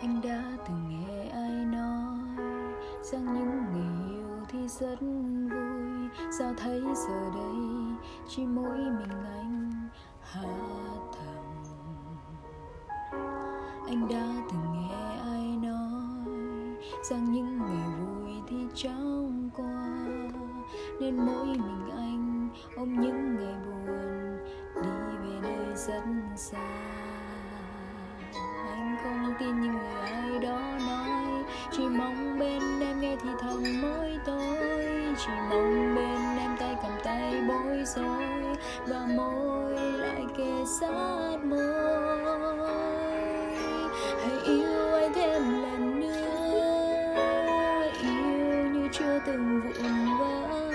anh đã từng nghe ai nói rằng những người yêu thì rất vui. Sao thấy giờ đây chỉ mỗi mình anh hạ thầm anh đã từng nghe ai nói rằng những ngày vui thì chóng qua nên mỗi mình anh ôm những ngày buồn đi về nơi rất xa tin những người ai đó nói. Chỉ mong bên em nghe thì thầm mỗi tối chỉ mong bên em tay cầm tay bối rối và môi lại kề sát môi. Hãy yêu anh thêm lần nữa. Yêu như chưa từng vụn vỡ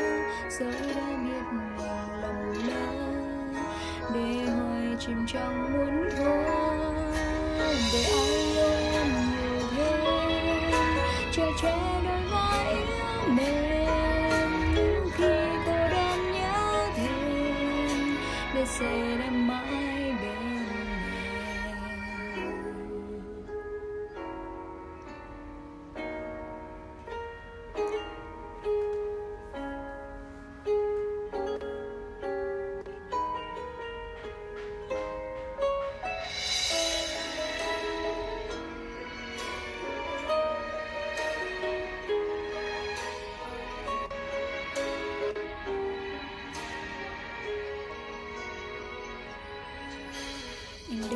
giờ đã biết mình lầm lỡ để hoài chìm trong muốn thôi để anh yêu em nhiều thêm. Che che đôi vai mềm. Những khi cô đơn nhớ thêm, để sẽ đem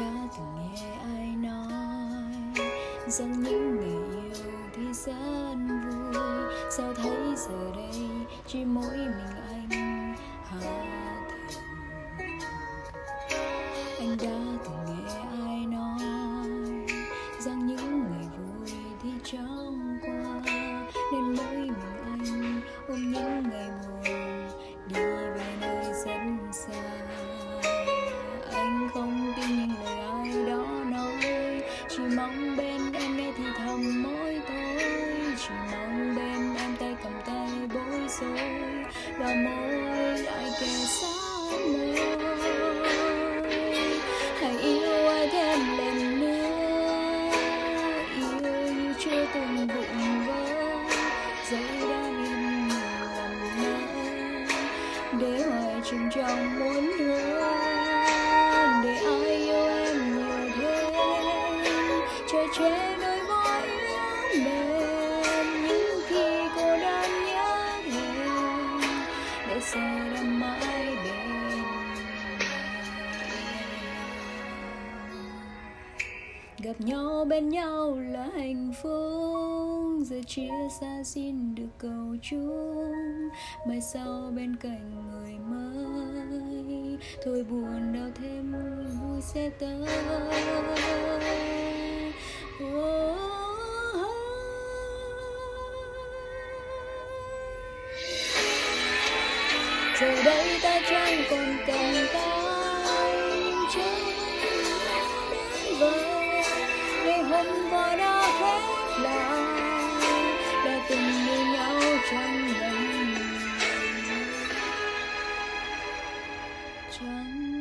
đã từng nghe ai nói rằng những ngày yêu thì rất vui. Sao thấy giờ đây chỉ mỗi mình anh hả thầm anh đã từng nghe ai nói rằng những ngày vui thì chóng qua. Nên mỗi mình anh ôm những ngày buồn đi rối và môi lại kề sát môi hãy yêu ai thêm lần nữa. Yêu như chưa từng vụn vỡ giây đã biết nhiều lầm lỡ để hoài chìm trong muốn hứa để ai yêu em nhiều thêm. Chờ che mãi bên gặp nhau bên nhau là hạnh phúc, giờ chia xa xin được cầu chúc. Mai sau bên cạnh người mới, thôi buồn đau thêm, vui sẽ tới. Oh. Giờ đây ta chẳng còn cần tay nhưng đến vời ngày hôm qua đã khép lại, đã từng như nhau trong lần chẳng